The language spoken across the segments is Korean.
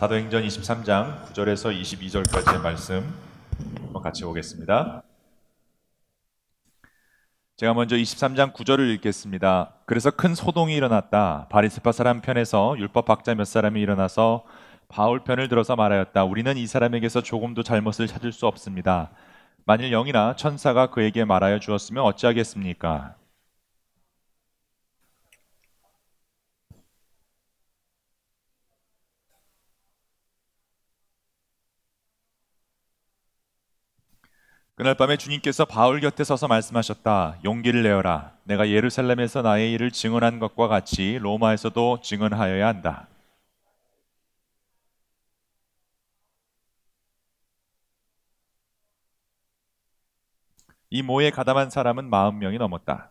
사도행전 23장 9절에서 22절까지의 말씀 한번 같이 보겠습니다. 제가 먼저 23장 9절을 읽겠습니다. 그래서 큰 소동이 일어났다. 바리스파 사람 편에서 율법 학자 몇 사람이 일어나서 바울 편을 들어서 말하였다. 우리는 이 사람에게서 조금도 잘못을 찾을 수 없습니다. 만일 영이나 천사가 그에게 말하여 주었으면 어찌하겠습니까? 그날 밤에 주님께서 바울 곁에 서서 말씀하셨다. 용기를 내어라. 내가 예루살렘에서 나의 일을 증언한 것과 같이 로마에서도 증언하여야 한다. 이 모에 가담한 사람은 마흔 명이 넘었다.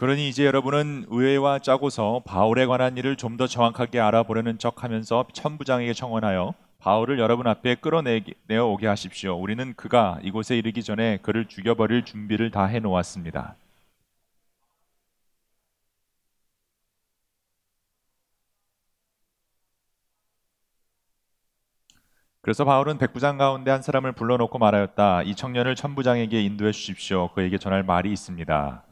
그러니 이제 여러분은 의회와 짜고서 바울에 관한 일을 좀 더 정확하게 알아보려는 척하면서 천부장에게 청원하여 바울을 여러분 앞에 끌어내어 오게 하십시오. 우리는 그가 이곳에 이르기 전에 그를 죽여버릴 준비를 다 해놓았습니다. 그래서 바울은 백부장 가운데 한 사람을 불러놓고 말하였다. 이 청년을 천부장에게 인도해 주십시오. 그에게 전할 말이 있습니다.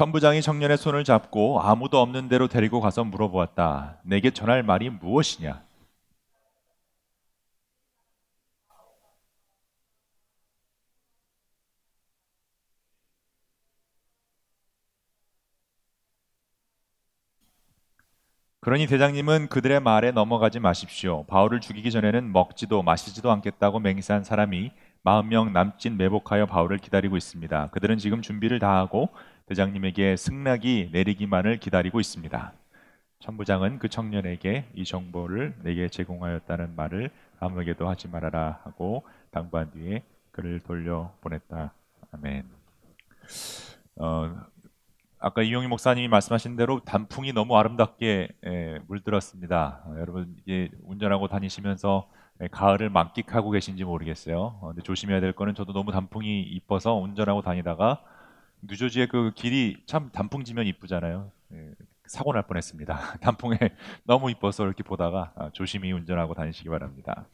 천부장이 청년의 손을 잡고 아무도 없는 대로 데리고 가서 물어보았다. 내게 전할 말이 무엇이냐? 그러니 대장님은 그들의 말에 넘어가지 마십시오. 바울을 죽이기 전에는 먹지도 마시지도 않겠다고 맹세한 사람이 마흔 명 남짓 매복하여 바울을 기다리고 있습니다. 그들은 지금 준비를 다하고 대장님에게 승낙이 내리기만을 기다리고 있습니다. 천부장은 그 청년에게 이 정보를 내게 제공하였다는 말을 아무에게도 하지 말아라 하고 당부한 뒤에 그를 돌려 보냈다. 아멘. 어, 아까 이용희 목사님이 말씀하신 대로 단풍이 너무 아름답게 예, 물들었습니다. 어, 여러분 이게 운전하고 다니시면서 예, 가을을 만끽하고 계신지 모르겠어요. 어, 근데 조심해야 될 거는 저도 너무 단풍이 이뻐서 운전하고 다니다가 뉴저지의 그 길이 참 단풍 지면 이쁘잖아요. 예, 사고 날 뻔했습니다. 단풍에 너무 이뻐서 이렇게 보다가 아, 조심히 운전하고 다니시기 바랍니다.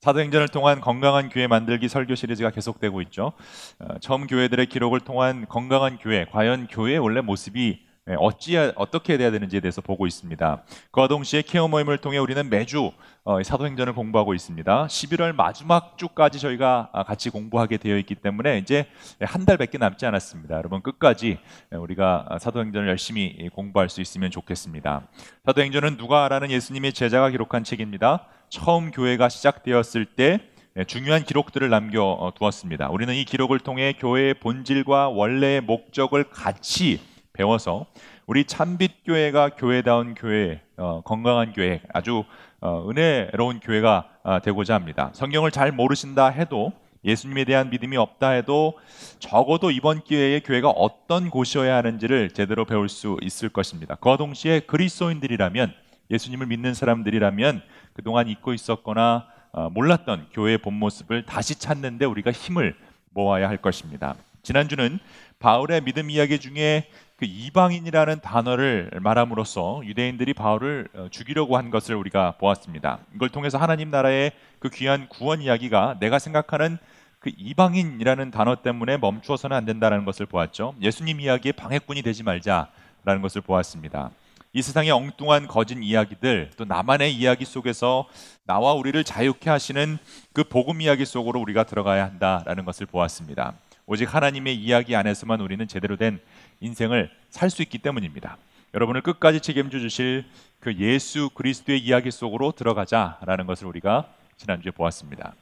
사도행전을 통한 건강한 교회 만들기 설교 시리즈가 계속되고 있죠. 어, 처음 교회들의 기록을 통한 건강한 교회, 과연 교회의 원래 모습이 예, 어찌 어떻게 돼야 되는지에 대해서 보고 있습니다. 그와 동시에 케어 모임을 통해 우리는 매주 어, 사도행전을 공부하고 있습니다. 11월 마지막 주까지 저희가 아, 같이 공부하게 되어 있기 때문에 이제 한 달밖에 남지 않았습니다. 여러분 끝까지 우리가 사도행전을 열심히 공부할 수 있으면 좋겠습니다. 사도행전은 누가라는 예수님의 제자가 기록한 책입니다. 처음 교회가 시작되었을 때 중요한 기록들을 남겨 어, 두었습니다. 우리는 이 기록을 통해 교회의 본질과 원래의 목적을 같이 배워서 우리 참빛 교회가 교회다운 교회, 어, 건강한 교회, 아주 어, 은혜로운 교회가 어, 되고자 합니다. 성경을 잘 모르신다 해도 예수님에 대한 믿음이 없다 해도 적어도 이번 기회에 교회가 어떤 곳이어야 하는지를 제대로 배울 수 있을 것입니다. 그와 동시에 그리스도인들이라면 예수님을 믿는 사람들이라면 그동안 잊고 있었거나 어, 몰랐던 교회의 본 모습을 다시 찾는데 우리가 힘을 모아야 할 것입니다. 지난주는 바울의 믿음 이야기 중에 그 이방인이라는 단어를 말함으로써 유대인들이 바울을 어, 죽이려고 한 것을 우리가 보았습니다. 이걸 통해서 하나님 나라의 그 귀한 구원 이야기가 내가 생각하는 그 이방인이라는 단어 때문에 멈추어서는 안 된다는 것을 보았죠. 예수님 이야기의 방해꾼이 되지 말자라는 것을 보았습니다. 이 세상의 엉뚱한 거짓 이야기들 또 나만의 이야기 속에서 나와 우리를 자유케 하시는 그 복음 이야기 속으로 우리가 들어가야 한다라는 것을 보았습니다. 오직 하나님의 이야기 안에서만 우리는 제대로 된 인생을 살 수 있기 때문입니다. 여러분을 끝까지 책임져 주실 그 예수 그리스도의 이야기 속으로 들어가자라는 것을 우리가 지난주에 보았습니다.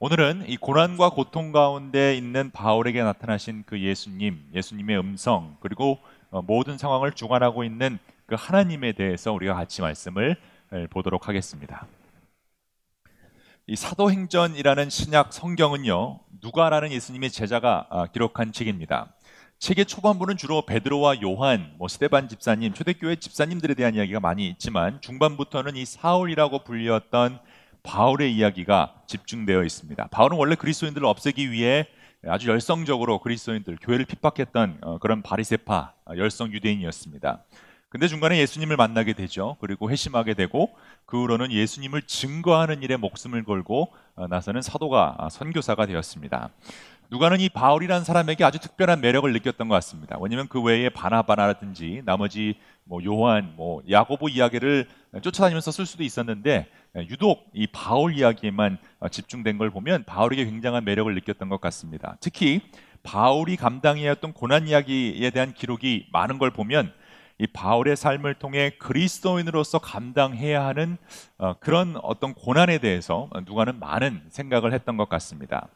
오늘은 이 고난과 고통 가운데 있는 바울에게 나타나신 그 예수님, 예수님의 음성, 그리고 어, 모든 상황을 주관하고 있는 그 하나님에 대해서 우리가 같이 말씀을 보도록 하겠습니다. 이 사도행전이라는 신약 성경은요, 누가라는 예수님의 제자가 아, 기록한 책입니다. 책의 초반부는 주로 베드로와 요한, 뭐 스테반 집사님, 초대교회 집사님들에 대한 이야기가 많이 있지만 중반부터는 이 사울이라고 불리웠던 바울의 이야기가 집중되어 있습니다. 바울은 원래 그리스도인들을 없애기 위해 아주 열성적으로 그리스도인들 교회를 핍박했던 어, 그런 바리세파 어, 열성 유대인이었습니다. 근데 중간에 예수님을 만나게 되죠. 그리고 회심하게 되고 그 후로는 예수님을 증거하는 일에 목숨을 걸고 어, 나서는 사도가 아, 선교사가 되었습니다. 누가는 이 바울이라는 사람에게 아주 특별한 매력을 느꼈던 것 같습니다. 왜냐하면 그 외에 바나바나라든지 나머지 뭐 요한, 뭐 야고보 이야기를 쫓아다니면서 쓸 수도 있었는데 유독 이 바울 이야기에만 집중된 걸 보면 바울에게 굉장한 매력을 느꼈던 것 같습니다. 특히 바울이 감당해야 했던 고난 이야기에 대한 기록이 많은 걸 보면 이 바울의 삶을 통해 그리스도인으로서 감당해야 하는 어, 그런 어떤 고난에 대해서 누가는 많은 생각을 했던 것 같습니다.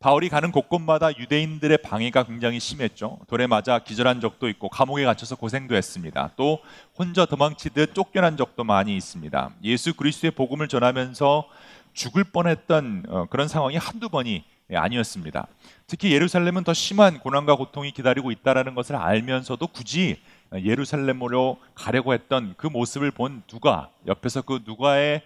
바울이 가는 곳곳마다 유대인들의 방해가 굉장히 심했죠. 돌에 맞아 기절한 적도 있고 감옥에 갇혀서 고생도 했습니다. 또 혼자 도망치듯 쫓겨난 적도 많이 있습니다. 예수 그리스도의 복음을 전하면서 죽을 뻔했던 어, 그런 상황이 한두 번이 아니었습니다. 특히 예루살렘은 더 심한 고난과 고통이 기다리고 있다라는 것을 알면서도 굳이 예루살렘으로 가려고 했던 그 모습을 본 누가 옆에서 그 누가의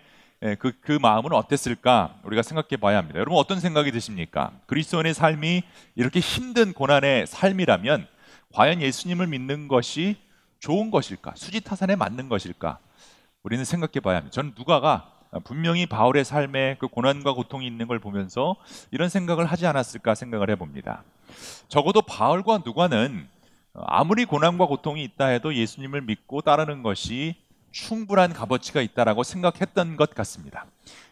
그, 그 마음은 어땠을까 우리가 생각해 봐야 합니다. 여러분 어떤 생각이 드십니까? 그리스도인의 삶이 이렇게 힘든 고난의 삶이라면 과연 예수님을 믿는 것이 좋은 것일까? 수지타산에 맞는 것일까? 우리는 생각해 봐야 합니다. 저는 누가가 분명히 바울의 삶에 그 고난과 고통이 있는 걸 보면서 이런 생각을 하지 않았을까 생각을 해봅니다. 적어도 바울과 누가는 아무리 고난과 고통이 있다 해도 예수님을 믿고 따르는 것이 충분한 값어치가 있다라고 생각했던 것 같습니다.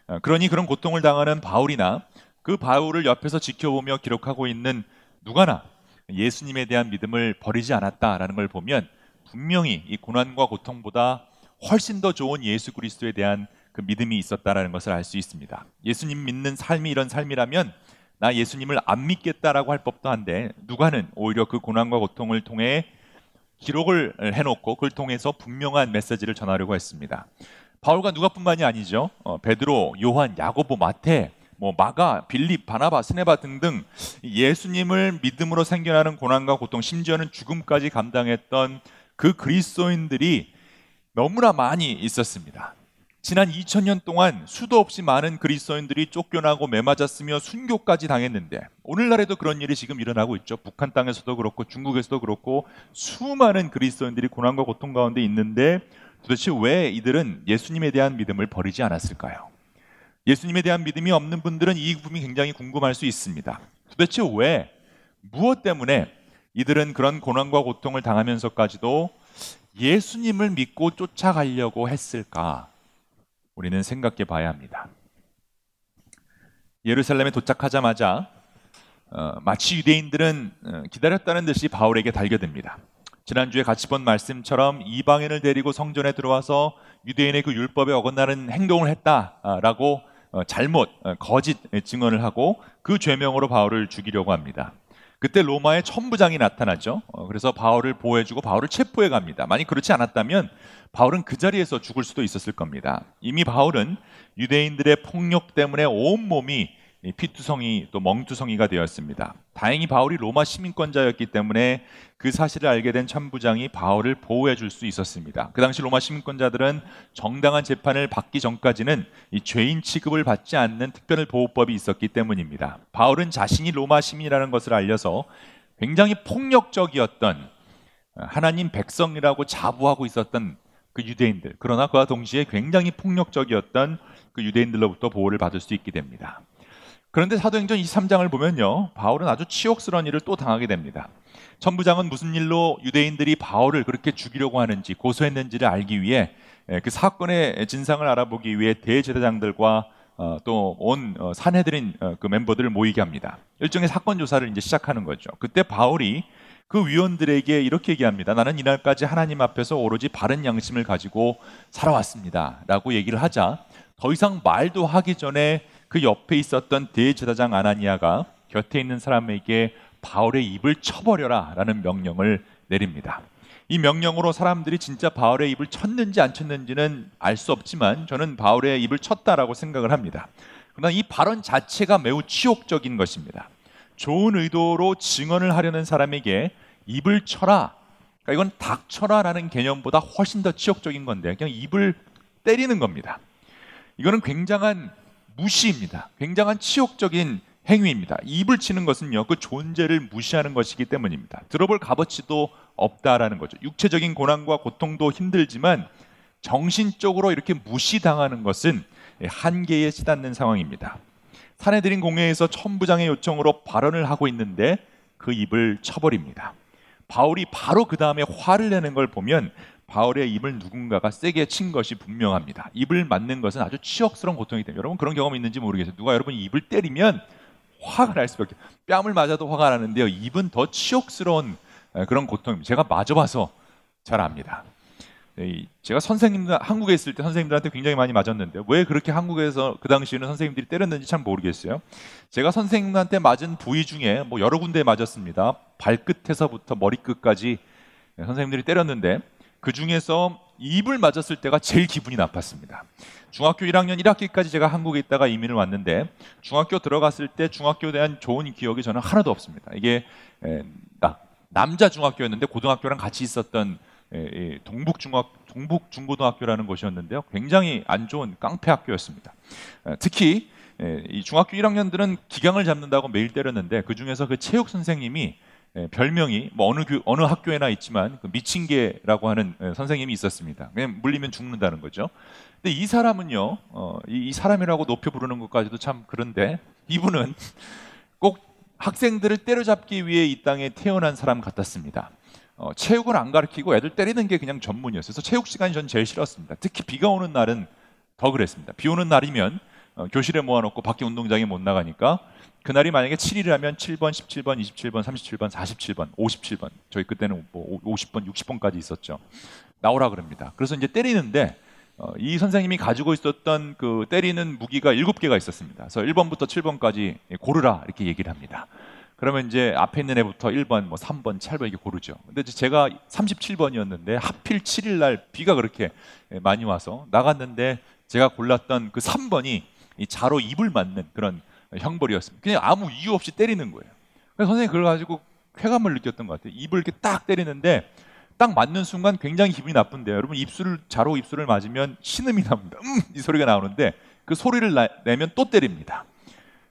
어, 그러니 그런 고통을 당하는 바울이나 그 바울을 옆에서 지켜보며 기록하고 있는 누가나 예수님에 대한 믿음을 버리지 않았다라는 걸 보면 분명히 이 고난과 고통보다 훨씬 더 좋은 예수 그리스도에 대한 그 믿음이 있었다라는 것을 알 수 있습니다. 예수님 믿는 삶이 이런 삶이라면 나 예수님을 안 믿겠다라고 할 법도 한데 누가는 오히려 그 고난과 고통을 통해 기록을 해놓고 그걸 통해서 분명한 메시지를 전하려고 했습니다. 바울과 누가뿐만이 아니죠. 어, 베드로, 요한, 야고보, 마태, 뭐 마가, 빌립, 바나바, 스네바 등등 예수님을 믿음으로 생겨나는 고난과 고통, 심지어는 죽음까지 감당했던 그 그리스도인들이 너무나 많이 있었습니다. 지난 2000년 동안 수도 없이 많은 그리스도인들이 쫓겨나고 매맞았으며 순교까지 당했는데 오늘날에도 그런 일이 지금 일어나고 있죠. 북한 땅에서도 그렇고 중국에서도 그렇고 수많은 그리스도인들이 고난과 고통 가운데 있는데 도대체 왜 이들은 예수님에 대한 믿음을 버리지 않았을까요? 예수님에 대한 믿음이 없는 분들은 이 부분이 굉장히 궁금할 수 있습니다. 도대체 왜 무엇 때문에 이들은 그런 고난과 고통을 당하면서까지도 예수님을 믿고 쫓아가려고 했을까? 우리는 생각해 봐야 합니다. 예루살렘에 도착하자마자 어, 마치 유대인들은 어, 기다렸다는 듯이 바울에게 달겨듭니다. 지난주에 같이 본 말씀처럼 이방인을 데리고 성전에 들어와서 유대인의 그 율법에 어긋나는 행동을 했다라고 어, 잘못 어, 거짓 증언을 하고 그 죄명으로 바울을 죽이려고 합니다. 그때 로마의 천부장이 나타나죠. 어, 그래서 바울을 보호해주고 바울을 체포해 갑니다. 만약 그렇지 않았다면 바울은 그 자리에서 죽을 수도 있었을 겁니다. 이미 바울은 유대인들의 폭력 때문에 온 몸이 피투성이 또 멍투성이가 되었습니다. 다행히 바울이 로마 시민권자였기 때문에 그 사실을 알게 된 참부장이 바울을 보호해 줄 수 있었습니다. 그 당시 로마 시민권자들은 정당한 재판을 받기 전까지는 이 죄인 취급을 받지 않는 특별 보호법이 있었기 때문입니다. 바울은 자신이 로마 시민이라는 것을 알려서 굉장히 폭력적이었던 하나님 백성이라고 자부하고 있었던 그 유대인들 그러나 그와 동시에 굉장히 폭력적이었던 그 유대인들로부터 보호를 받을 수 있게 됩니다. 그런데 사도행전 23장을 보면요. 바울은 아주 치욕스러운 일을 또 당하게 됩니다. 천부장은 무슨 일로 유대인들이 바울을 그렇게 죽이려고 하는지 고소했는지를 알기 위해 예, 그 사건의 진상을 알아보기 위해 대제사장들과 어, 또온 어, 산해드린 어, 그 멤버들을 모이게 합니다. 일종의 사건 조사를 이제 시작하는 거죠. 그때 바울이 그 위원들에게 이렇게 얘기합니다. 나는 이날까지 하나님 앞에서 오로지 바른 양심을 가지고 살아왔습니다. 라고 얘기를 하자 더 이상 말도 하기 전에 그 옆에 있었던 대제사장 아나니아가 곁에 있는 사람에게 바울의 입을 쳐버려라 라는 명령을 내립니다. 이 명령으로 사람들이 진짜 바울의 입을 쳤는지 안 쳤는지는 알 수 없지만 저는 바울의 입을 쳤다라고 생각을 합니다. 그러나 이 발언 자체가 매우 치욕적인 것입니다. 좋은 의도로 증언을 하려는 사람에게 입을 쳐라. 그러니까 이건 닥쳐라라는 개념보다 훨씬 더 치욕적인 건데 그냥 입을 때리는 겁니다. 이거는 굉장한 무시입니다. 굉장한 치욕적인 행위입니다. 입을 치는 것은요, 그 존재를 무시하는 것이기 때문입니다. 들어볼 값어치도 없다라는 거죠. 육체적인 고난과 고통도 힘들지만 정신적으로 이렇게 무시당하는 것은 한계에 치닫는 상황입니다. 사내들인 공회에서 천부장의 요청으로 발언을 하고 있는데 그 입을 쳐버립니다. 바울이 바로 그 다음에 화를 내는 걸 보면 바울의 입을 누군가가 세게 친 것이 분명합니다. 입을 맞는 것은 아주 치욕스러운 고통이기 때문에 여러분 그런 경험 있는지 모르겠어요. 누가 여러분 입을 때리면 화가 날 수밖에 뺨을 맞아도 화가 나는데요. 입은 더 치욕스러운 그런 고통입니다. 제가 맞아봐서 잘 압니다. 제가 선생님들 한국에 있을 때 선생님들한테 굉장히 많이 맞았는데 왜 그렇게 한국에서 그 당시에는 선생님들이 때렸는지 참 모르겠어요. 제가 선생님한테 맞은 부위 중에 뭐 여러 군데 맞았습니다. 발끝에서부터 머리끝까지 선생님들이 때렸는데 그 중에서 입을 맞았을 때가 제일 기분이 나빴습니다. 중학교 1학년 1학기까지 제가 한국에 있다가 이민을 왔는데 중학교 들어갔을 때 중학교에 대한 좋은 기억이 저는 하나도 없습니다. 이게 에, 아, 남자 중학교였는데 고등학교랑 같이 있었던 에, 동북 중학 동북 중고등학교라는 곳이었는데요. 굉장히 안 좋은 깡패 학교였습니다. 에, 특히 이 중학교 1학년들은 기강을 잡는다고 매일 때렸는데 그 중에서 그 체육 선생님이 예, 별명이 뭐 어느 교, 어느 학교에나 있지만 그 미친 개라고 하는 예, 선생님이 있었습니다. 그냥 물리면 죽는다는 거죠. 근데 이 사람은요, 어, 이, 이, 사람이라고 높여 부르는 것까지도 참 그런데 이분은 꼭 학생들을 때려잡기 위해 이 땅에 태어난 사람 같았습니다. 어, 체육을 안 가르치고 애들 때리는 게 그냥 전문이었어요. 그래서 체육 시간이 전 제일 싫었습니다. 특히 비가 오는 날은 더 그랬습니다. 비 오는 날이면 어, 교실에 모아놓고 밖에 운동장에 못 나가니까 그날이 만약에 7일이라면 7번, 17번, 27번, 37번, 47번, 57번. 저희 그때는 뭐 50번, 60번까지 있었죠. 나오라 그럽니다. 그래서 이제 때리는데 어, 이 선생님이 가지고 있었던 그 때리는 무기가 7개가 있었습니다. 그래서 1번부터 7번까지 고르라 이렇게 얘기를 합니다. 그러면 이제 앞에 있는 애부터 1번, 뭐 3번, 7번 이렇게 고르죠. 근데 제가 37번이었는데 하필 7일 날 비가 그렇게 많이 와서 나갔는데 제가 골랐던 그 3번이 이 자로 입을 맞는 그런 형벌이었습니다. 그냥 아무 이유 없이 때리는 거예요. 그래서 선생님이 그걸 가지고 쾌감을 느꼈던 것 같아요. 입을 이렇게 딱 때리는데 딱 맞는 순간 굉장히 기분이 나쁜데요. 여러분 입술을 자로 입술을 맞으면 신음이 납니다. 음! 이 소리가 나오는데 그 소리를 나, 내면 또 때립니다.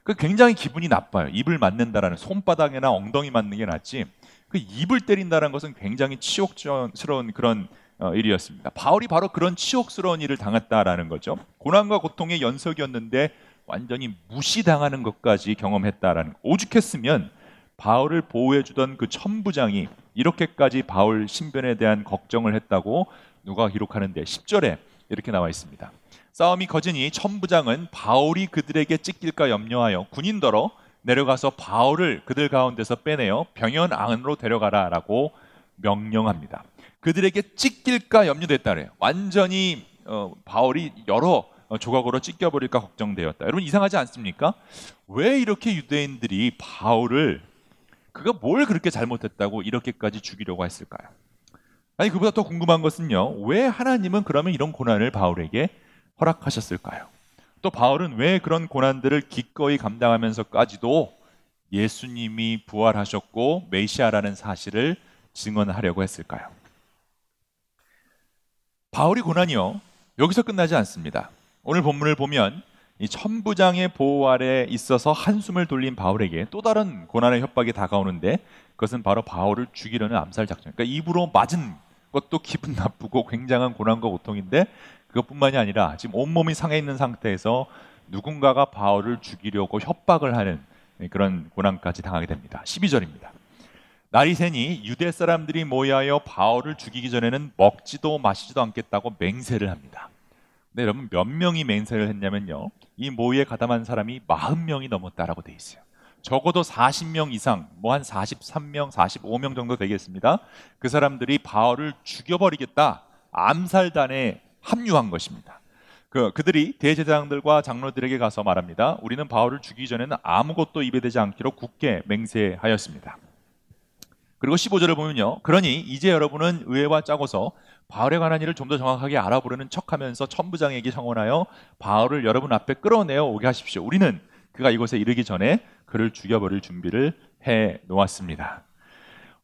그 굉장히 기분이 나빠요. 입을 맞는다라는 손바닥이나 엉덩이 맞는 게 낫지. 그 입을 때린다는 것은 굉장히 치욕스러운 그런 어, 일이었습니다. 바울이 바로 그런 치욕스러운 일을 당했다라는 거죠. 고난과 고통의 연속이었는데 완전히 무시당하는 것까지 경험했다라는 오죽했으면 바울을 보호해 주던 그 천부장이 이렇게까지 바울 신변에 대한 걱정을 했다고 누가 기록하는데 10절에 이렇게 나와 있습니다. 싸움이 거지니 천부장은 바울이 그들에게 찢길까 염려하여 군인더러 내려가서 바울을 그들 가운데서 빼내어 병연 안으로 데려가라라고 명령합니다. 그들에게 찢길까 염려됐다 그래요. 완전히 어, 바울이 여러 어, 조각으로 찢겨버릴까 걱정되었다. 여러분 이상하지 않습니까? 왜 이렇게 유대인들이 바울을 그가 뭘 그렇게 잘못했다고 이렇게까지 죽이려고 했을까요? 아니 그보다 더 궁금한 것은요. 왜 하나님은 그러면 이런 고난을 바울에게 허락하셨을까요? 또 바울은 왜 그런 고난들을 기꺼이 감당하면서까지도 예수님이 부활하셨고 메시아라는 사실을 증언하려고 했을까요? 바울이 고난이요. 여기서 끝나지 않습니다. 오늘 본문을 보면 이 천부장의 보호 아래 있어서 한숨을 돌린 바울에게 또 다른 고난의 협박이 다가오는데 그것은 바로 바울을 죽이려는 암살 작전. 그러니까 입으로 맞은 것도 기분 나쁘고 굉장한 고난과 고통인데 그것뿐만이 아니라 지금 온몸이 상해 있는 상태에서 누군가가 바울을 죽이려고 협박을 하는 그런 고난까지 당하게 됩니다. 12절입니다. 날이 새니 유대 사람들이 모여하여 바울을 죽이기 전에는 먹지도 마시지도 않겠다고 맹세를 합니다. 네, 여러분 몇 명이 맹세를 했냐면요. 이 모의에 가담한 사람이 40명이 넘었다라고 돼 있어요. 적어도 40명 이상, 뭐 한 43명, 45명 정도 되겠습니다. 그 사람들이 바울을 죽여버리겠다 암살단에 합류한 것입니다. 그, 그들이 대제사장들과 장로들에게 가서 말합니다. 우리는 바울을 죽이기 전에는 아무것도 입에 대지 않기로 굳게 맹세하였습니다. 그리고 15절을 보면요. 그러니 이제 여러분은 의회와 짜고서 바울에 관한 일을 좀 더 정확하게 알아보려는 척하면서 천부장에게 청원하여 바울을 여러분 앞에 끌어내어 오게 하십시오. 우리는 그가 이곳에 이르기 전에 그를 죽여버릴 준비를 해 놓았습니다.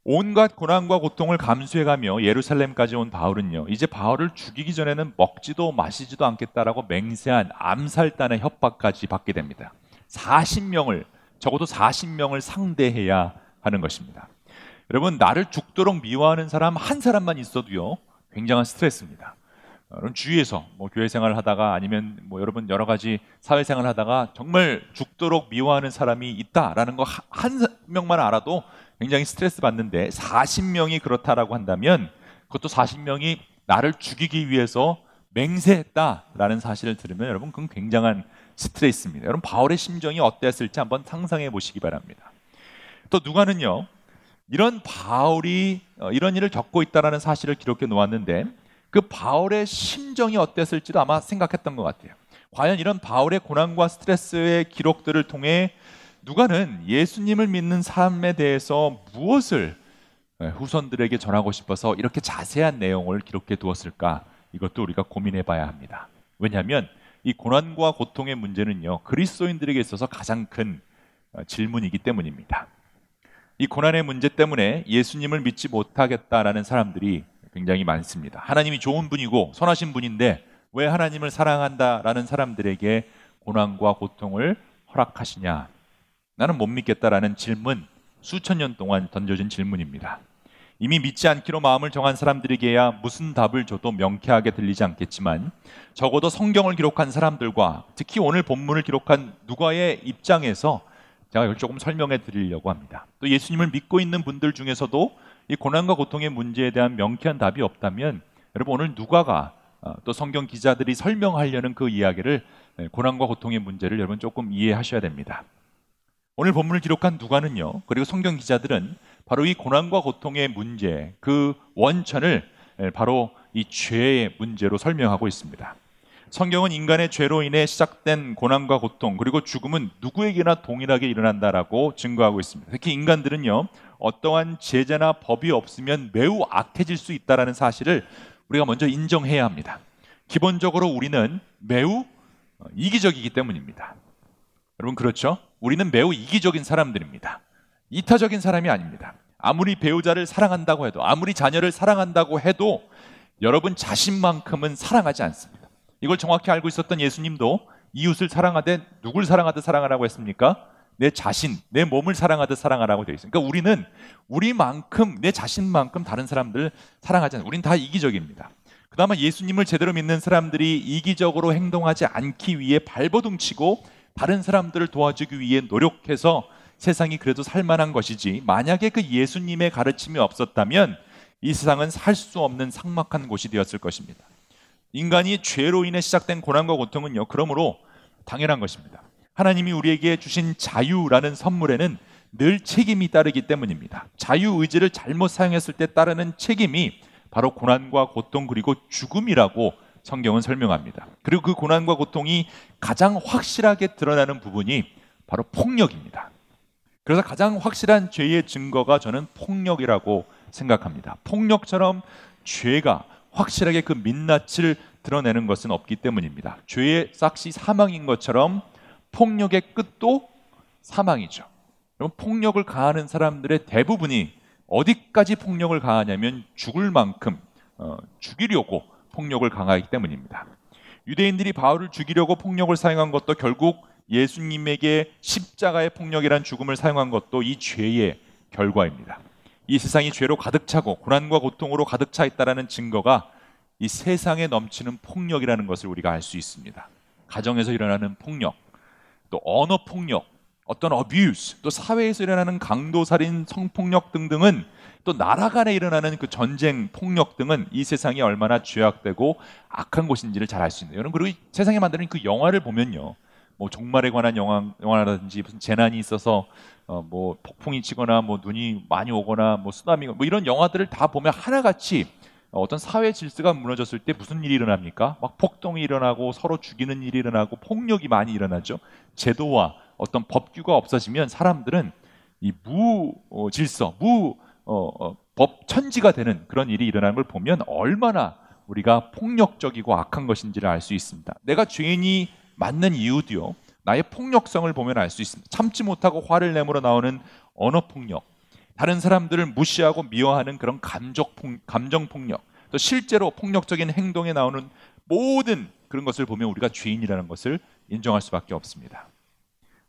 온갖 고난과 고통을 감수해가며 예루살렘까지 온 바울은요. 이제 바울을 죽이기 전에는 먹지도 마시지도 않겠다라고 맹세한 암살단의 협박까지 받게 됩니다. 40명을 적어도 40명을 상대해야 하는 것입니다. 여러분 나를 죽도록 미워하는 사람 한 사람만 있어도요. 굉장한 스트레스입니다. 여러분 주위에서 뭐 교회 생활을 하다가 아니면 뭐 여러분 여러 가지 사회 생활을 하다가 정말 죽도록 미워하는 사람이 있다라는 거 한 명만 알아도 굉장히 스트레스 받는데 40명이 그렇다라고 한다면 그것도 40명이 나를 죽이기 위해서 맹세했다라는 사실을 들으면 여러분 그건 굉장한 스트레스입니다. 여러분 바울의 심정이 어땠을지 한번 상상해 보시기 바랍니다. 또 누가는요 이런 바울이 어, 이런 일을 겪고 있다라는 사실을 기록해 놓았는데 그 바울의 심정이 어땠을지도 아마 생각했던 것 같아요. 과연 이런 바울의 고난과 스트레스의 기록들을 통해 누가는 예수님을 믿는 삶에 대해서 무엇을 예, 후손들에게 전하고 싶어서 이렇게 자세한 내용을 기록해 두었을까? 이것도 우리가 고민해 봐야 합니다. 왜냐하면 이 고난과 고통의 문제는요, 그리스도인들에게 있어서 가장 큰 어, 질문이기 때문입니다. 이 고난의 문제 때문에 예수님을 믿지 못하겠다라는 사람들이 굉장히 많습니다. 하나님이 좋은 분이고 선하신 분인데 왜 하나님을 사랑한다라는 사람들에게 고난과 고통을 허락하시냐? 나는 못 믿겠다라는 질문 수천 년 동안 던져진 질문입니다. 이미 믿지 않기로 마음을 정한 사람들에게야 무슨 답을 줘도 명쾌하게 들리지 않겠지만 적어도 성경을 기록한 사람들과 특히 오늘 본문을 기록한 누가의 입장에서 제가 이걸 조금 설명해 드리려고 합니다. 또 예수님을 믿고 있는 분들 중에서도 이 고난과 고통의 문제에 대한 명쾌한 답이 없다면 여러분 오늘 누가가 어, 또 성경 기자들이 설명하려는 그 이야기를 네, 고난과 고통의 문제를 여러분 조금 이해하셔야 됩니다. 오늘 본문을 기록한 누가는요. 그리고 성경 기자들은 바로 이 고난과 고통의 문제, 그 원천을 네, 바로 이 죄의 문제로 설명하고 있습니다. 성경은 인간의 죄로 인해 시작된 고난과 고통 그리고 죽음은 누구에게나 동일하게 일어난다라고 증거하고 있습니다. 특히 인간들은요 어떠한 제재나 법이 없으면 매우 악해질 수 있다라는 사실을 우리가 먼저 인정해야 합니다. 기본적으로 우리는 매우 이기적이기 때문입니다. 여러분 그렇죠? 우리는 매우 이기적인 사람들입니다. 이타적인 사람이 아닙니다. 아무리 배우자를 사랑한다고 해도 아무리 자녀를 사랑한다고 해도 여러분 자신만큼은 사랑하지 않습니다. 이걸 정확히 알고 있었던 예수님도 이웃을 사랑하되 누굴 사랑하듯 사랑하라고 했습니까? 내 자신, 내 몸을 사랑하듯 사랑하라고 되어 있습니다. 그러니까 우리는 우리만큼 내 자신만큼 다른 사람들 사랑하지 않아요. 우리는 다 이기적입니다. 그나마 예수님을 제대로 믿는 사람들이 이기적으로 행동하지 않기 위해 발버둥 치고 다른 사람들을 도와주기 위해 노력해서 세상이 그래도 살만한 것이지 만약에 그 예수님의 가르침이 없었다면 이 세상은 살 수 없는 삭막한 곳이 되었을 것입니다. 인간이 죄로 인해 시작된 고난과 고통은요. 그러므로 당연한 것입니다. 하나님이 우리에게 주신 자유라는 선물에는 늘 책임이 따르기 때문입니다. 자유 의지를 잘못 사용했을 때 따르는 책임이 바로 고난과 고통 그리고 죽음이라고 성경은 설명합니다. 그리고 그 고난과 고통이 가장 확실하게 드러나는 부분이 바로 폭력입니다. 그래서 가장 확실한 죄의 증거가 저는 폭력이라고 생각합니다. 폭력처럼 죄가 확실하게 그 민낯을 드러내는 것은 없기 때문입니다. 죄의 싹시 사망인 것처럼 폭력의 끝도 사망이죠. 그럼 폭력을 가하는 사람들의 대부분이 어디까지 폭력을 가하냐면 죽을 만큼 어, 죽이려고 폭력을 강하기 때문입니다. 유대인들이 바울을 죽이려고 폭력을 사용한 것도 결국 예수님에게 십자가의 폭력이란 죽음을 사용한 것도 이 죄의 결과입니다. 이 세상이 죄로 가득 차고 고난과 고통으로 가득 차 있다라는 증거가 이 세상에 넘치는 폭력이라는 것을 우리가 알 수 있습니다. 가정에서 일어나는 폭력, 또 언어 폭력, 어떤 어뷰스, 또 사회에서 일어나는 강도 살인, 성폭력 등등은 또 나라 간에 일어나는 그 전쟁, 폭력 등은 이 세상이 얼마나 죄악되고 악한 곳인지를 잘 알 수 있는데 여러분 그리고 세상에 만드는 그 영화를 보면요. 뭐 종말에 관한 영화, 영화라든지 무슨 재난이 있어서 어, 뭐 폭풍이 치거나 뭐 눈이 많이 오거나 뭐 쓰나미가 뭐 이런 영화들을 다 보면 하나같이 어떤 사회 질서가 무너졌을 때 무슨 일이 일어납니까? 막 폭동이 일어나고 서로 죽이는 일이 일어나고 폭력이 많이 일어나죠. 제도와 어떤 법규가 없어지면 사람들은 이 무질서, 무 어, 어, 법천지가 되는 그런 일이 일어나는 걸 보면 얼마나 우리가 폭력적이고 악한 것인지를 알 수 있습니다. 내가 죄인이 맞는 이유도요. 나의 폭력성을 보면 알 수 있습니다. 참지 못하고 화를 내물어 나오는 언어 폭력, 다른 사람들을 무시하고 미워하는 그런 감정 폭력, 또 실제로 폭력적인 행동에 나오는 모든 그런 것을 보면 우리가 죄인이라는 것을 인정할 수밖에 없습니다.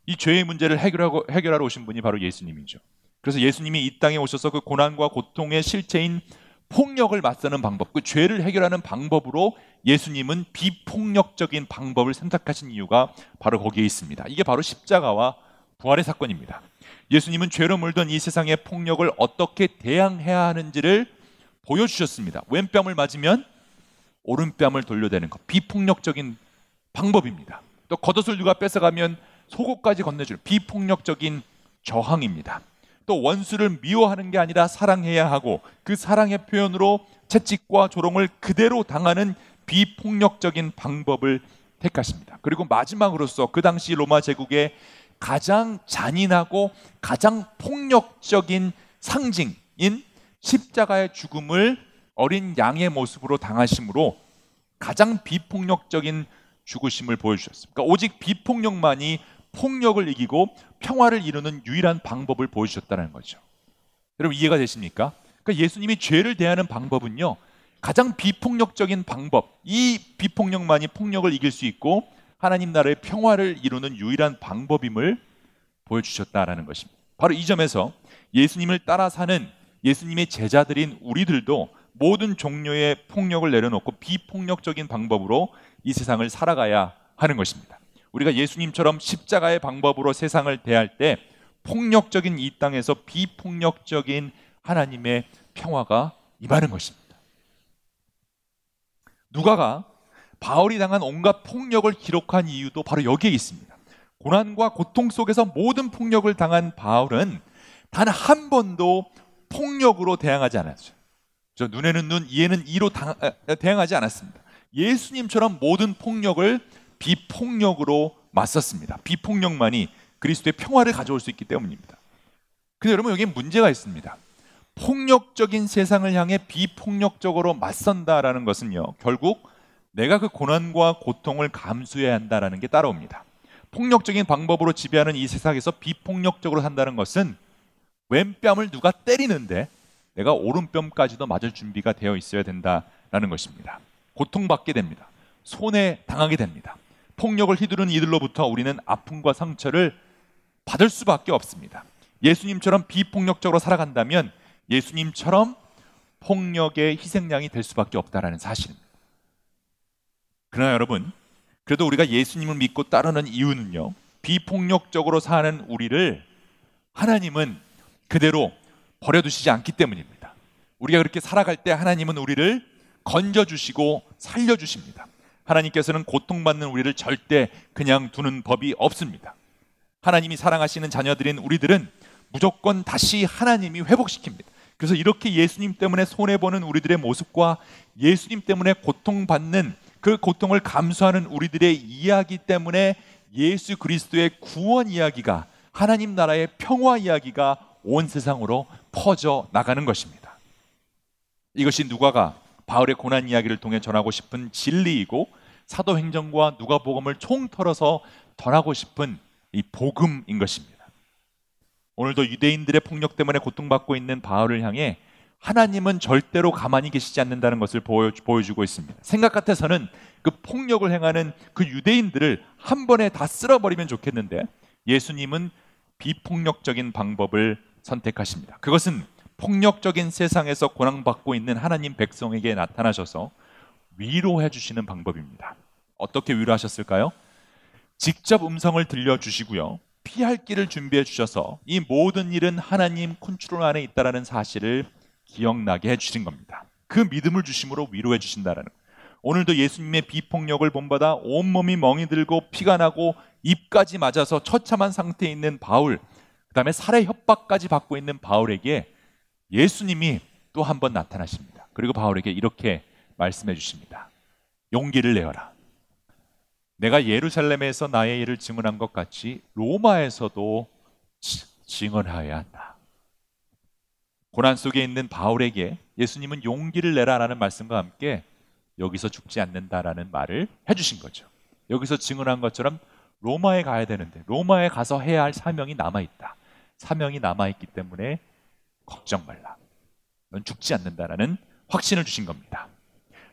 이 죄의 문제를 해결하고 해결하러 오신 분이 바로 예수님이죠. 그래서 예수님이 이 땅에 오셔서 그 고난과 고통의 실체인 폭력을 맞서는 방법, 그 죄를 해결하는 방법으로 예수님은 비폭력적인 방법을 선택하신 이유가 바로 거기에 있습니다. 이게 바로 십자가와 부활의 사건입니다. 예수님은 죄로 물든 이 세상의 폭력을 어떻게 대항해야 하는지를 보여주셨습니다. 왼뺨을 맞으면 오른뺨을 돌려대는 것. 비폭력적인 방법입니다. 또 겉옷을 누가 뺏어가면 속옷까지 건네줄 비폭력적인 저항입니다. 또 원수를 미워하는 게 아니라 사랑해야 하고 그 사랑의 표현으로 채찍과 조롱을 그대로 당하는 비폭력적인 방법을 택하십니다. 그리고 마지막으로서 그 당시 로마 제국의 가장 잔인하고 가장 폭력적인 상징인 십자가의 죽음을 어린 양의 모습으로 당하심으로 가장 비폭력적인 죽으심을 보여주셨습니다. 그러니까 오직 비폭력만이 폭력을 이기고 평화를 이루는 유일한 방법을 보여주셨다는 거죠. 여러분 이해가 되십니까? 그러니까 예수님이 죄를 대하는 방법은요. 가장 비폭력적인 방법, 이 비폭력만이 폭력을 이길 수 있고 하나님 나라의 평화를 이루는 유일한 방법임을 보여주셨다라는 것입니다. 바로 이 점에서 예수님을 따라 사는 예수님의 제자들인 우리들도 모든 종류의 폭력을 내려놓고 비폭력적인 방법으로 이 세상을 살아가야 하는 것입니다. 우리가 예수님처럼 십자가의 방법으로 세상을 대할 때 폭력적인 이 땅에서 비폭력적인 하나님의 평화가 임하는 것입니다. 누가가 바울이 당한 온갖 폭력을 기록한 이유도 바로 여기에 있습니다. 고난과 고통 속에서 모든 폭력을 당한 바울은 단 한 번도 폭력으로 대항하지 않았죠. 저 눈에는 눈, 이에는 이로 당, 아, 대항하지 않았습니다. 예수님처럼 모든 폭력을 비폭력으로 맞섰습니다. 비폭력만이 그리스도의 평화를 가져올 수 있기 때문입니다. 근데 여러분 여기에 문제가 있습니다. 폭력적인 세상을 향해 비폭력적으로 맞선다라는 것은요. 결국 내가 그 고난과 고통을 감수해야 한다라는 게 따라옵니다. 폭력적인 방법으로 지배하는 이 세상에서 비폭력적으로 산다는 것은 왼뺨을 누가 때리는데 내가 오른뺨까지도 맞을 준비가 되어 있어야 된다라는 것입니다. 고통받게 됩니다. 손해 당하게 됩니다. 폭력을 휘두르는 이들로부터 우리는 아픔과 상처를 받을 수밖에 없습니다. 예수님처럼 비폭력적으로 살아간다면 예수님처럼 폭력의 희생양이 될 수밖에 없다라는 사실입니다. 그러나 여러분, 그래도 우리가 예수님을 믿고 따르는 이유는요. 비폭력적으로 사는 우리를 하나님은 그대로 버려두시지 않기 때문입니다. 우리가 그렇게 살아갈 때 하나님은 우리를 건져주시고 살려주십니다. 하나님께서는 고통받는 우리를 절대 그냥 두는 법이 없습니다. 하나님이 사랑하시는 자녀들인 우리들은 무조건 다시 하나님이 회복시킵니다. 그래서 이렇게 예수님 때문에 손해보는 우리들의 모습과 예수님 때문에 고통받는 그 고통을 감수하는 우리들의 이야기 때문에 예수 그리스도의 구원 이야기가 하나님 나라의 평화 이야기가 온 세상으로 퍼져 나가는 것입니다. 이것이 누가가 바울의 고난 이야기를 통해 전하고 싶은 진리이고 사도행전과 누가복음을 총털어서 전하고 싶은 이 복음인 것입니다. 오늘도 유대인들의 폭력 때문에 고통받고 있는 바울을 향해 하나님은 절대로 가만히 계시지 않는다는 것을 보여주고 있습니다. 생각 같아서는 그 폭력을 행하는 그 유대인들을 한 번에 다 쓸어버리면 좋겠는데 예수님은 비폭력적인 방법을 선택하십니다. 그것은 폭력적인 세상에서 고난받고 있는 하나님 백성에게 나타나셔서 위로해 주시는 방법입니다. 어떻게 위로하셨을까요? 직접 음성을 들려주시고요. 피할 길을 준비해 주셔서 이 모든 일은 하나님 컨트롤 안에 있다라는 사실을 기억나게 해 주신 겁니다. 그 믿음을 주심으로 위로해 주신다라는 오늘도 예수님의 비폭력을 본받아 온몸이 멍이 들고 피가 나고 입까지 맞아서 처참한 상태에 있는 바울 그 다음에 살해 협박까지 받고 있는 바울에게 예수님이 또 한 번 나타나십니다. 그리고 바울에게 이렇게 말씀해 주십니다. 용기를 내어라. 내가 예루살렘에서 나의 일을 증언한 것 같이 로마에서도 증언하여야 한다. 고난 속에 있는 바울에게 예수님은 용기를 내라라는 말씀과 함께 여기서 죽지 않는다라는 말을 해주신 거죠. 여기서 증언한 것처럼 로마에 가야 되는데 로마에 가서 해야 할 사명이 남아 있다. 사명이 남아 있기 때문에 걱정 말라. 넌 죽지 않는다라는 확신을 주신 겁니다.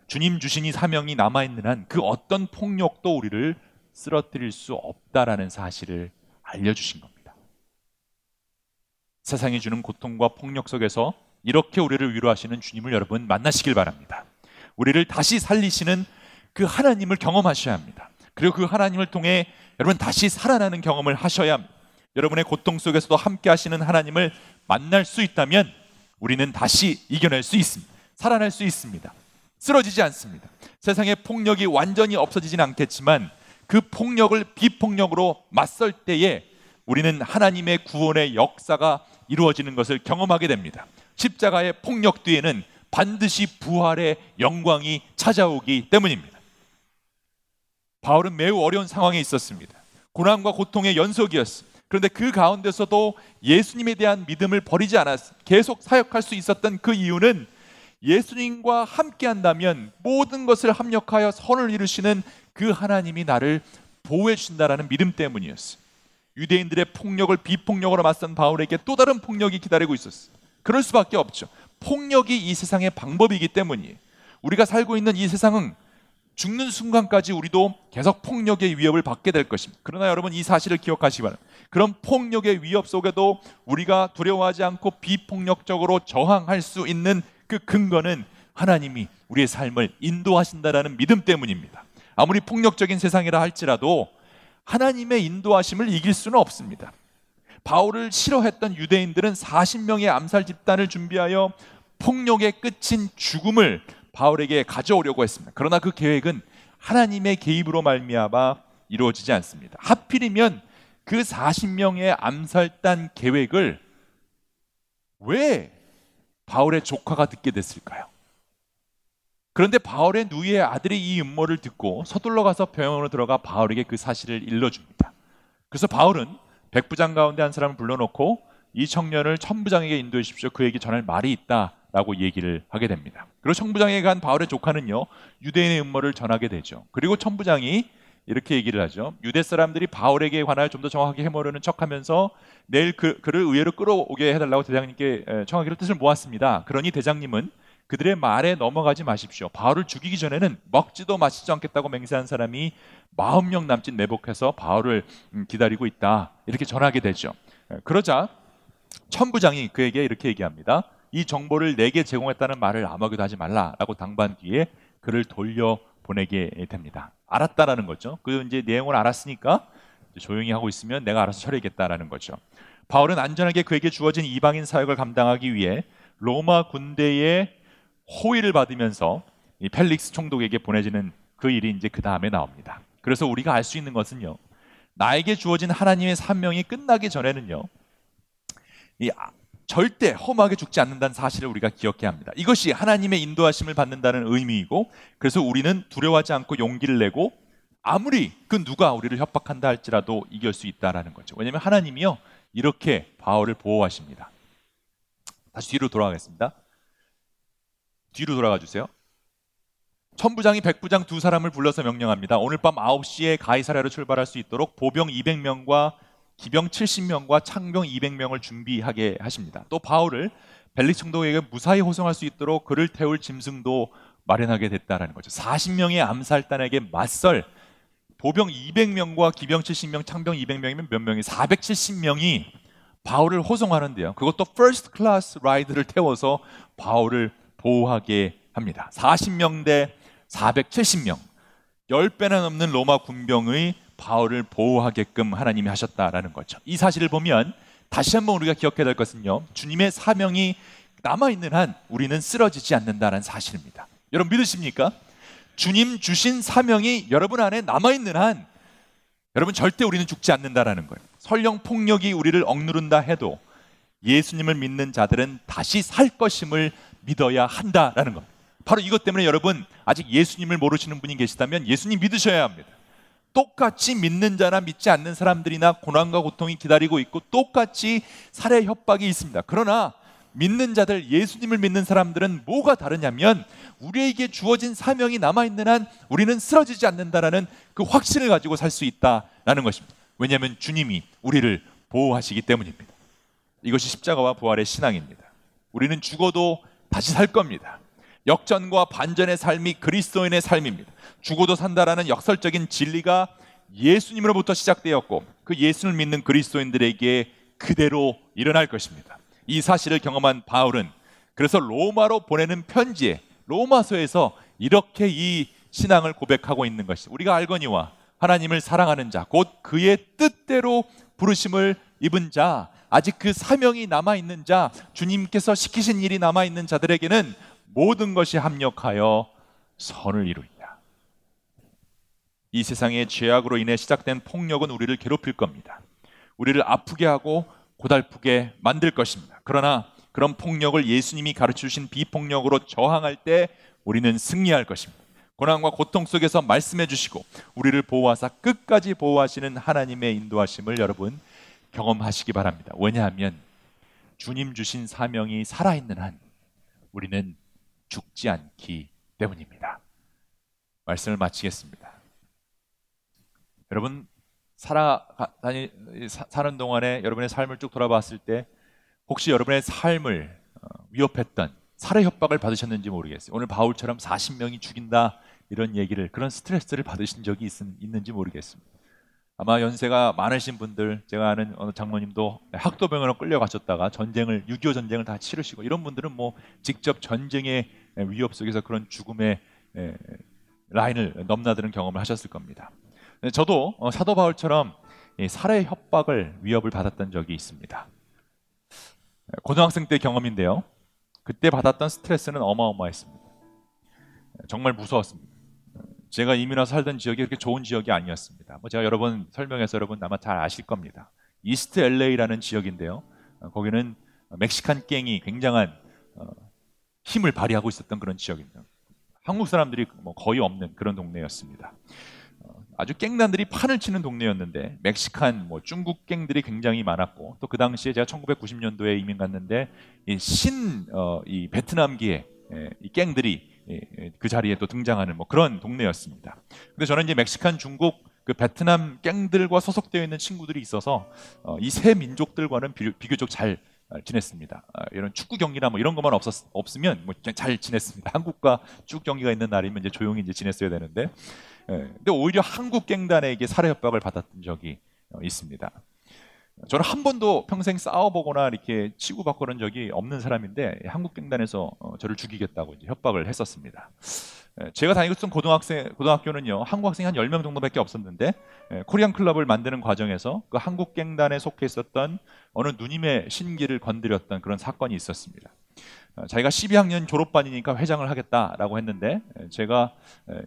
주님 주신 이 사명이 남아있는 한 그 어떤 폭력도 우리를 쓰러뜨릴 수 없다라는 사실을 알려주신 겁니다. 세상이 주는 고통과 폭력 속에서 이렇게 우리를 위로하시는 주님을 여러분 만나시길 바랍니다. 우리를 다시 살리시는 그 하나님을 경험하셔야 합니다. 그리고 그 하나님을 통해 여러분 다시 살아나는 경험을 하셔야 합니다. 여러분의 고통 속에서도 함께 하시는 하나님을 만날 수 있다면 우리는 다시 이겨낼 수 있습니다. 살아날 수 있습니다. 쓰러지지 않습니다. 세상의 폭력이 완전히 없어지진 않겠지만 그 폭력을 비폭력으로 맞설 때에 우리는 하나님의 구원의 역사가 이루어지는 것을 경험하게 됩니다. 십자가의 폭력 뒤에는 반드시 부활의 영광이 찾아오기 때문입니다. 바울은 매우 어려운 상황에 있었습니다. 고난과 고통의 연속이었습니다. 그런데 그 가운데서도 예수님에 대한 믿음을 버리지 않았습니다. 계속 사역할 수 있었던 그 이유는 예수님과 함께 한다면 모든 것을 합력하여 선을 이루시는 그 하나님이 나를 보호해 주신다라는 믿음 때문이었어요. 유대인들의 폭력을 비폭력으로 맞선 바울에게 또 다른 폭력이 기다리고 있었어요. 그럴 수밖에 없죠. 폭력이 이 세상의 방법이기 때문이에요. 우리가 살고 있는 이 세상은 죽는 순간까지 우리도 계속 폭력의 위협을 받게 될 것입니다. 그러나 여러분 이 사실을 기억하시기 바랍니다. 그런 폭력의 위협 속에도 우리가 두려워하지 않고 비폭력적으로 저항할 수 있는 그 근거는 하나님이 우리의 삶을 인도하신다라는 믿음 때문입니다. 아무리 폭력적인 세상이라 할지라도 하나님의 인도하심을 이길 수는 없습니다. 바울을 싫어했던 유대인들은 40명의 암살 집단을 준비하여 폭력의 끝인 죽음을 바울에게 가져오려고 했습니다. 그러나 그 계획은 하나님의 개입으로 말미암아 이루어지지 않습니다. 하필이면 그 40명의 암살단 계획을 왜 바울의 조카가 듣게 됐을까요? 그런데 바울의 누이의 아들이 이 음모를 듣고 서둘러 가서 병원으로 들어가 바울에게 그 사실을 일러줍니다. 그래서 바울은 백부장 가운데 한 사람을 불러놓고 이 청년을 천부장에게 인도해 주십시오. 그에게 전할 말이 있다라고 얘기를 하게 됩니다. 그리고 천부장에게 간 바울의 조카는요 유대인의 음모를 전하게 되죠. 그리고 천부장이 이렇게 얘기를 하죠. 유대 사람들이 바울에게 관하여 좀 더 정확하게 해모르는 척하면서 내일 그, 그를 의회로 끌어오게 해달라고 대장님께 청하기로 뜻을 모았습니다. 그러니 대장님은 그들의 말에 넘어가지 마십시오. 바울을 죽이기 전에는 먹지도 마시지 않겠다고 맹세한 사람이 마흔 명 남짓 매복해서 바울을 음, 기다리고 있다. 이렇게 전하게 되죠. 그러자 천부장이 그에게 이렇게 얘기합니다. 이 정보를 내게 제공했다는 말을 아무에게도 하지 말라라고 당반 뒤에 그를 돌려 보내게 됩니다. 알았다라는 거죠. 그 이제 내용을 알았으니까 조용히 하고 있으면 내가 알아서 처리하겠다라는 거죠. 바울은 안전하게 그에게 주어진 이방인 사역을 감당하기 위해 로마 군대의 호의를 받으면서 이 펠릭스 총독에게 보내지는 그 일이 이제 그 다음에 나옵니다. 그래서 우리가 알 수 있는 것은요, 나에게 주어진 하나님의 사명이 끝나기 전에는요, 이 절대 험하게 죽지 않는다는 사실을 우리가 기억해야 합니다. 이것이 하나님의 인도하심을 받는다는 의미이고, 그래서 우리는 두려워하지 않고 용기를 내고 아무리 그 누가 우리를 협박한다 할지라도 이길 수 있다라는 거죠. 왜냐하면 하나님이요 이렇게 바울을 보호하십니다. 다시 뒤로 돌아가겠습니다. 뒤로 돌아가 주세요. 천부장이 백부장 두 사람을 불러서 명령합니다. 오늘 밤 9시에 가이사랴로 출발할 수 있도록 보병 200명과 기병 70명과 창병 200명을 준비하게 하십니다. 또 바울을 벨릭스 총독에게 무사히 호송할 수 있도록 그를 태울 짐승도 마련하게 됐다라는 거죠. 40명의 암살단에게 맞설 보병 200명과 기병 70명, 창병 200명이면 몇 명이 470명이 바울을 호송하는데요. 그것도 first class ride를 태워서 바울을 보호하게 합니다. 40명 대 470명. 10배나 넘는 로마 군병의 바울을 보호하게끔 하나님이 하셨다라는 거죠. 이 사실을 보면 다시 한번 우리가 기억해야 될 것은요. 주님의 사명이 남아 있는 한 우리는 쓰러지지 않는다는 사실입니다. 여러분 믿으십니까? 주님 주신 사명이 여러분 안에 남아 있는 한 여러분 절대 우리는 죽지 않는다라는 거예요. 설령 폭력이 우리를 억누른다 해도 예수님을 믿는 자들은 다시 살 것임을 믿어야 한다라는 것. 바로 이것 때문에 여러분 아직 예수님을 모르시는 분이 계시다면 예수님 믿으셔야 합니다. 똑같이 믿는 자나 믿지 않는 사람들이나 고난과 고통이 기다리고 있고 똑같이 살해 협박이 있습니다. 그러나 믿는 자들, 예수님을 믿는 사람들은 뭐가 다르냐면 우리에게 주어진 사명이 남아있는 한 우리는 쓰러지지 않는다라는 그 확신을 가지고 살 수 있다라는 것입니다. 왜냐하면 주님이 우리를 보호하시기 때문입니다. 이것이 십자가와 부활의 신앙입니다. 우리는 죽어도 다시 살 겁니다. 역전과 반전의 삶이 그리스도인의 삶입니다. 죽어도 산다라는 역설적인 진리가 예수님으로부터 시작되었고 그 예수를 믿는 그리스도인들에게 그대로 일어날 것입니다. 이 사실을 경험한 바울은 그래서 로마로 보내는 편지에 로마서에서 이렇게 이 신앙을 고백하고 있는 것이 우리가 알거니와 하나님을 사랑하는 자, 곧 그의 뜻대로 부르심을 입은 자, 아직 그 사명이 남아 있는 자, 주님께서 시키신 일이 남아 있는 자들에게는 모든 것이 합력하여 선을 이루리라. 이 세상의 죄악으로 인해 시작된 폭력은 우리를 괴롭힐 겁니다. 우리를 아프게 하고 고달프게 만들 것입니다. 그러나 그런 폭력을 예수님이 가르쳐 주신 비폭력으로 저항할 때 우리는 승리할 것입니다. 고난과 고통 속에서 말씀해 주시고 우리를 보호하사 끝까지 보호하시는 하나님의 인도하심을 여러분 경험하시기 바랍니다. 왜냐하면 주님 주신 사명이 살아있는 한 우리는 죽지 않기 때문입니다. 말씀을 마치겠습니다. 여러분 살아 다니 사는 동안에 여러분의 삶을 쭉 돌아봤을 때 혹시 여러분의 삶을 어, 위협했던 살해 협박을 받으셨는지 모르겠어요. 오늘 바울처럼 40명이 죽인다 이런 얘기를 그런 스트레스를 받으신 적이 있, 있는지 모르겠습니다. 아마 연세가 많으신 분들 제가 아는 어느 장로님도 학도병으로 끌려가셨다가 전쟁을 6.25 전쟁을 다 치르시고 이런 분들은 뭐 직접 전쟁의 위협 속에서 그런 죽음의 라인을 넘나드는 경험을 하셨을 겁니다. 저도 어, 사도 바울처럼 살해 협박을 위협을 받았던 적이 있습니다. 고등학생 때 경험인데요. 그때 받았던 스트레스는 어마어마했습니다. 정말 무서웠습니다. 제가 이민 와서 살던 지역이 그렇게 좋은 지역이 아니었습니다. 뭐 제가 여러 번 설명해서 여러분 아마 잘 아실 겁니다. 이스트 LA라는 지역인데요. 어, 거기는 멕시칸 갱이 굉장한 어, 힘을 발휘하고 있었던 그런 지역입니다. 한국 사람들이 뭐 거의 없는 그런 동네였습니다. 어, 아주 갱단들이 판을 치는 동네였는데 멕시칸, 뭐 중국 갱들이 굉장히 많았고 또 그 당시에 제가 1990년도에 이민 갔는데 신이 어, 베트남기의 예, 이 갱들이 그 자리에 또 등장하는 뭐 그런 동네였습니다. 근데 저는 이제 멕시칸, 중국, 그 베트남 갱들과 소속되어 있는 친구들이 있어서 어, 이세 민족들과는 비, 교 적잘 어, 지냈습니다. 어, 이런 축구 경기나 뭐 이런 것만 없었, 없으면 뭐잘 지냈습니다. 한국과 축구 경기가 있는 날이면 이제 조용히 이제 지냈어야 되는데, 예, 근데 오히려 한국 갱단에게 살해 협박을 받았던 적이 어, 있습니다. 저는 한 번도 평생 싸워보거나 이렇게 치고받고 그런 적이 없는 사람인데 한국 갱단에서 어, 저를 죽이겠다고 협박을 했었습니다. 제가 다니던 고등학생 고등학교는요 한국 학생이 한 10명 정도밖에 없었는데 코리안 클럽을 만드는 과정에서 그 한국 갱단에 속해 있었던 어느 누님의 신기를 건드렸던 그런 사건이 있었습니다. 어, 자기가 12학년 졸업반이니까 회장을 하겠다라고 했는데 제가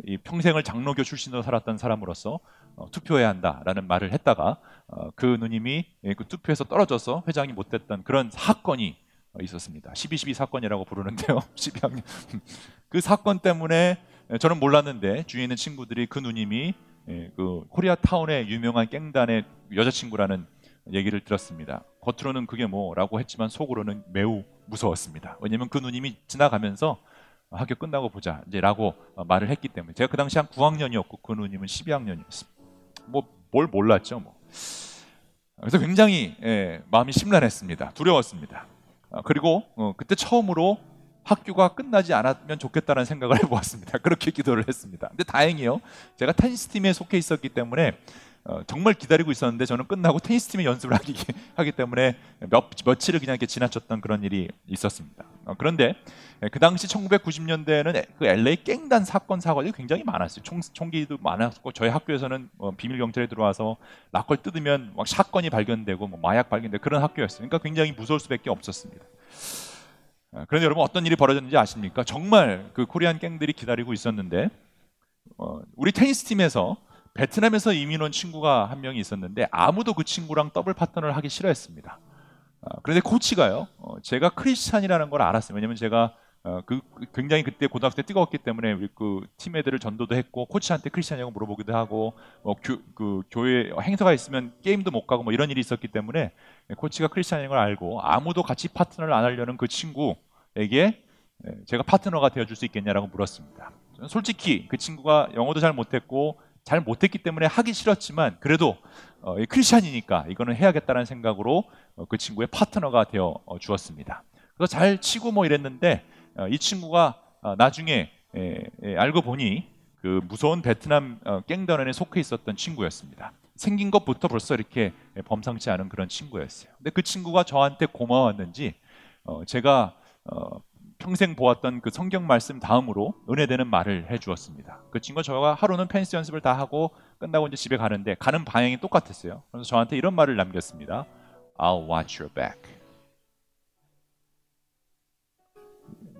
이 평생을 장로교 출신으로 살았던 사람으로서 어, 투표해야 한다라는 말을 했다가 어, 그 누님이 예, 그 투표에서 떨어져서 회장이 못 됐던 그런 사건이 있었습니다. 12.12 사건이라고 부르는데요. 12학년 그 사건 때문에 저는 몰랐는데 주위에 있는 친구들이 그 누님이 예, 그 코리아 타운의 유명한 깽단의 여자친구라는 얘기를 들었습니다. 겉으로는 그게 뭐라고 했지만 속으로는 매우 무서웠습니다. 왜냐하면 그 누님이 지나가면서 학교 끝나고 보자 이제라고 말을 했기 때문에 제가 그 당시 한 9학년이었고 그 누님은 12학년이었습니다. 뭐 뭘 몰랐죠 뭐. 그래서 굉장히 예, 마음이 심란했습니다. 두려웠습니다. 아, 그리고 어, 그때 처음으로 학교가 끝나지 않았면 좋겠다는 생각을 해보았습니다. 그렇게 기도를 했습니다. 근데 다행히요, 제가 테니스 팀에 속해 있었기 때문에 어, 정말 기다리고 있었는데 저는 끝나고 테니스 팀의 연습을 하기, 하기 때문에 몇, 며칠을 그냥 이렇게 지나쳤던 그런 일이 있었습니다. 어, 그런데 예, 그 당시 1990년대에는 그 LA 깽단 사건 사고들이 굉장히 많았어요. 총, 총기도 많았고 저희 학교에서는 뭐 비밀 경찰에 들어와서 락걸 뜯으면 막 사건이 발견되고 뭐 마약 발견되고 그런 학교였어요. 그러니까 굉장히 무서울 수밖에 없었습니다. 어, 그런데 여러분 어떤 일이 벌어졌는지 아십니까? 정말 그 코리안 갱들이 기다리고 있었는데 어, 우리 테니스 팀에서 베트남에서 이민 온 친구가 한 명이 있었는데 아무도 그 친구랑 더블 파트너를 하기 싫어했습니다. 어, 그런데 코치가요, 어, 제가 크리스찬이라는 걸 알았어요. 왜냐면 제가 어, 그 굉장히 그때 고등학교 때 뜨거웠기 때문에 그팀 애들을 전도도 했고 코치한테 크리스찬이라고 물어보기도 하고 뭐 교, 그 교회 행사가 있으면 게임도 못 가고 뭐 이런 일이 있었기 때문에 코치가 크리스찬인 걸 알고 아무도 같이 파트너를 안 하려는 그 친구에게 제가 파트너가 되어줄 수 있겠냐라고 물었습니다. 솔직히 그 친구가 영어도 잘 못했고 잘 못했기 때문에 하기 싫었지만 그래도 어, 크리스천이니까 이거는 해야겠다는 생각으로 어, 그 친구의 파트너가 되어 어, 주었습니다. 그래서 잘 치고 뭐 이랬는데 어, 이 친구가 어, 나중에 에, 에, 알고 보니 그 무서운 베트남 어, 갱단원에 속해 있었던 친구였습니다. 생긴 것부터 벌써 이렇게 범상치 않은 그런 친구였어요. 근데 그 친구가 저한테 고마웠는지 어, 제가 어, 평생 보았던 그 성경 말씀 다음으로 은혜되는 말을 해주었습니다. 그 친구가 저가 하루는 펜스 연습을 다 하고 끝나고 이제 집에 가는데 가는 방향이 똑같았어요. 그래서 저한테 이런 말을 남겼습니다. I'll watch your back.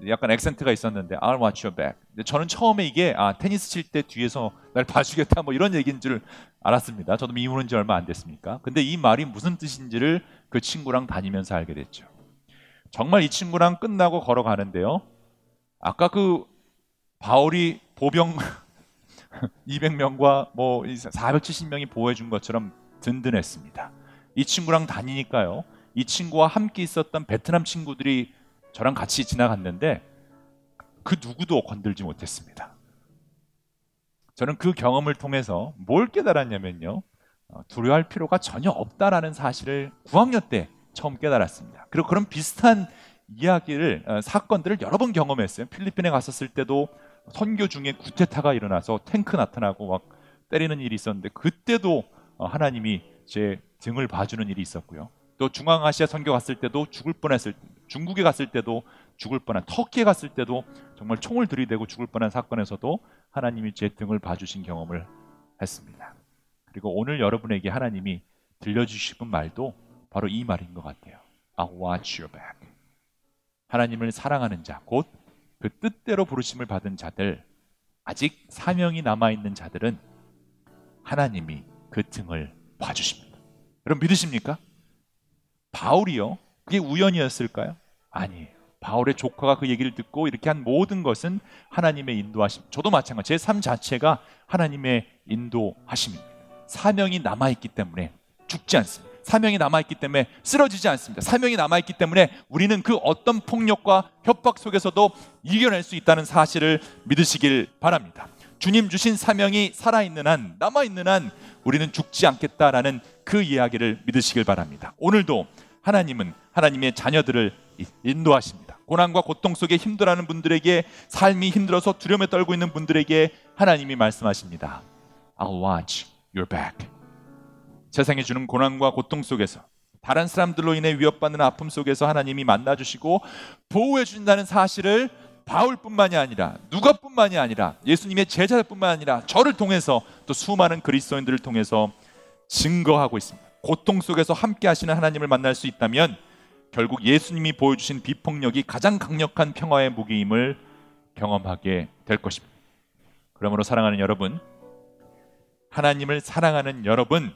약간 액센트가 있었는데 I'll watch your back. 저는 처음에 이게 아 테니스 칠 때 뒤에서 날 봐주겠다 뭐 이런 얘기인 줄 알았습니다. 저도 미혼한 지 얼마 안 됐습니까? 근데 이 말이 무슨 뜻인지를 그 친구랑 다니면서 알게 됐죠. 정말 이 친구랑 끝나고 걸어가는데요. 아까 그 바울이 보병 200명과 뭐 470명이 보호해 준 것처럼 든든했습니다. 이 친구랑 다니니까요. 이 친구와 함께 있었던 베트남 친구들이 저랑 같이 지나갔는데 그 누구도 건들지 못했습니다. 저는 그 경험을 통해서 뭘 깨달았냐면요. 어, 두려워할 필요가 전혀 없다라는 사실을 9학년 때 처음 깨달았습니다. 그리고 그런 비슷한 이야기를 어, 사건들을 여러 번 경험했어요. 필리핀에 갔었을 때도 선교 중에 구테타가 일어나서 탱크 나타나고 막 때리는 일이 있었는데 그때도 어, 하나님이 제 등을 봐주는 일이 있었고요. 또 중앙아시아 선교 갔을 때도 죽을 뻔했을 중국에 갔을 때도 죽을 뻔한 터키에 갔을 때도 정말 총을 들이대고 죽을 뻔한 사건에서도 하나님이 제 등을 봐주신 경험을 했습니다. 그리고 오늘 여러분에게 하나님이 들려주시는 말도 바로 이 말인 것 같아요. I watch your back. 하나님을 사랑하는 자, 곧 그 뜻대로 부르심을 받은 자들, 아직 사명이 남아있는 자들은 하나님이 그 등을 봐주십니다. 여러분 믿으십니까? 바울이요. 그게 우연이었을까요? 아니에요. 바울의 조카가 그 얘기를 듣고 이렇게 한 모든 것은 하나님의 인도하심. 저도 마찬가지. 제삶 자체가 하나님의 인도하심입니다. 사명이 남아있기 때문에 죽지 않습니다. 사명이 남아있기 때문에 쓰러지지 않습니다. 사명이 남아있기 때문에 우리는 그 어떤 폭력과 협박 속에서도 이겨낼 수 있다는 사실을 믿으시길 바랍니다. 주님 주신 사명이 살아있는 한, 남아있는 한 우리는 죽지 않겠다라는 그 이야기를 믿으시길 바랍니다. 오늘도 하나님은 하나님의 자녀들을 인도하십니다. 고난과 고통 속에 힘들어하는 분들에게 삶이 힘들어서 두려움에 떨고 있는 분들에게 하나님이 말씀하십니다. I'll watch your back. 세상이 주는 고난과 고통 속에서 다른 사람들로 인해 위협받는 아픔 속에서 하나님이 만나 주시고 보호해 주신다는 사실을 바울뿐만이 아니라 누가뿐만이 아니라 예수님의 제자들뿐만 아니라 저를 통해서 또 수많은 그리스도인들을 통해서 증거하고 있습니다. 고통 속에서 함께 하시는 하나님을 만날 수 있다면 결국 예수님이 보여주신 비폭력이 가장 강력한 평화의 무기임을 경험하게 될 것입니다. 그러므로 사랑하는 여러분, 하나님을 사랑하는 여러분,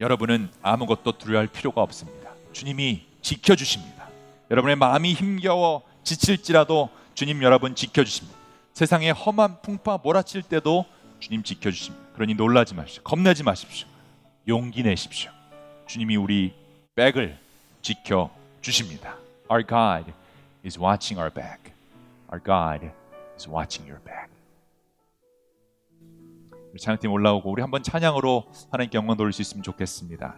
여러분은 아무것도 두려워할 필요가 없습니다. 주님이 지켜주십니다. 여러분의 마음이 힘겨워 지칠지라도 주님 여러분 지켜주십니다. 세상에 험한 풍파 몰아칠 때도 주님 지켜주십니다. 그러니 놀라지 마십시오. 겁내지 마십시오. 용기 내십시오. 주님이 우리 백을 지켜 주십니다. Our God is watching our back. Our God is watching your back. 찬양팀 올라오고 우리 한번 찬양으로 하나님께 영광 돌릴 수 있으면 좋겠습니다.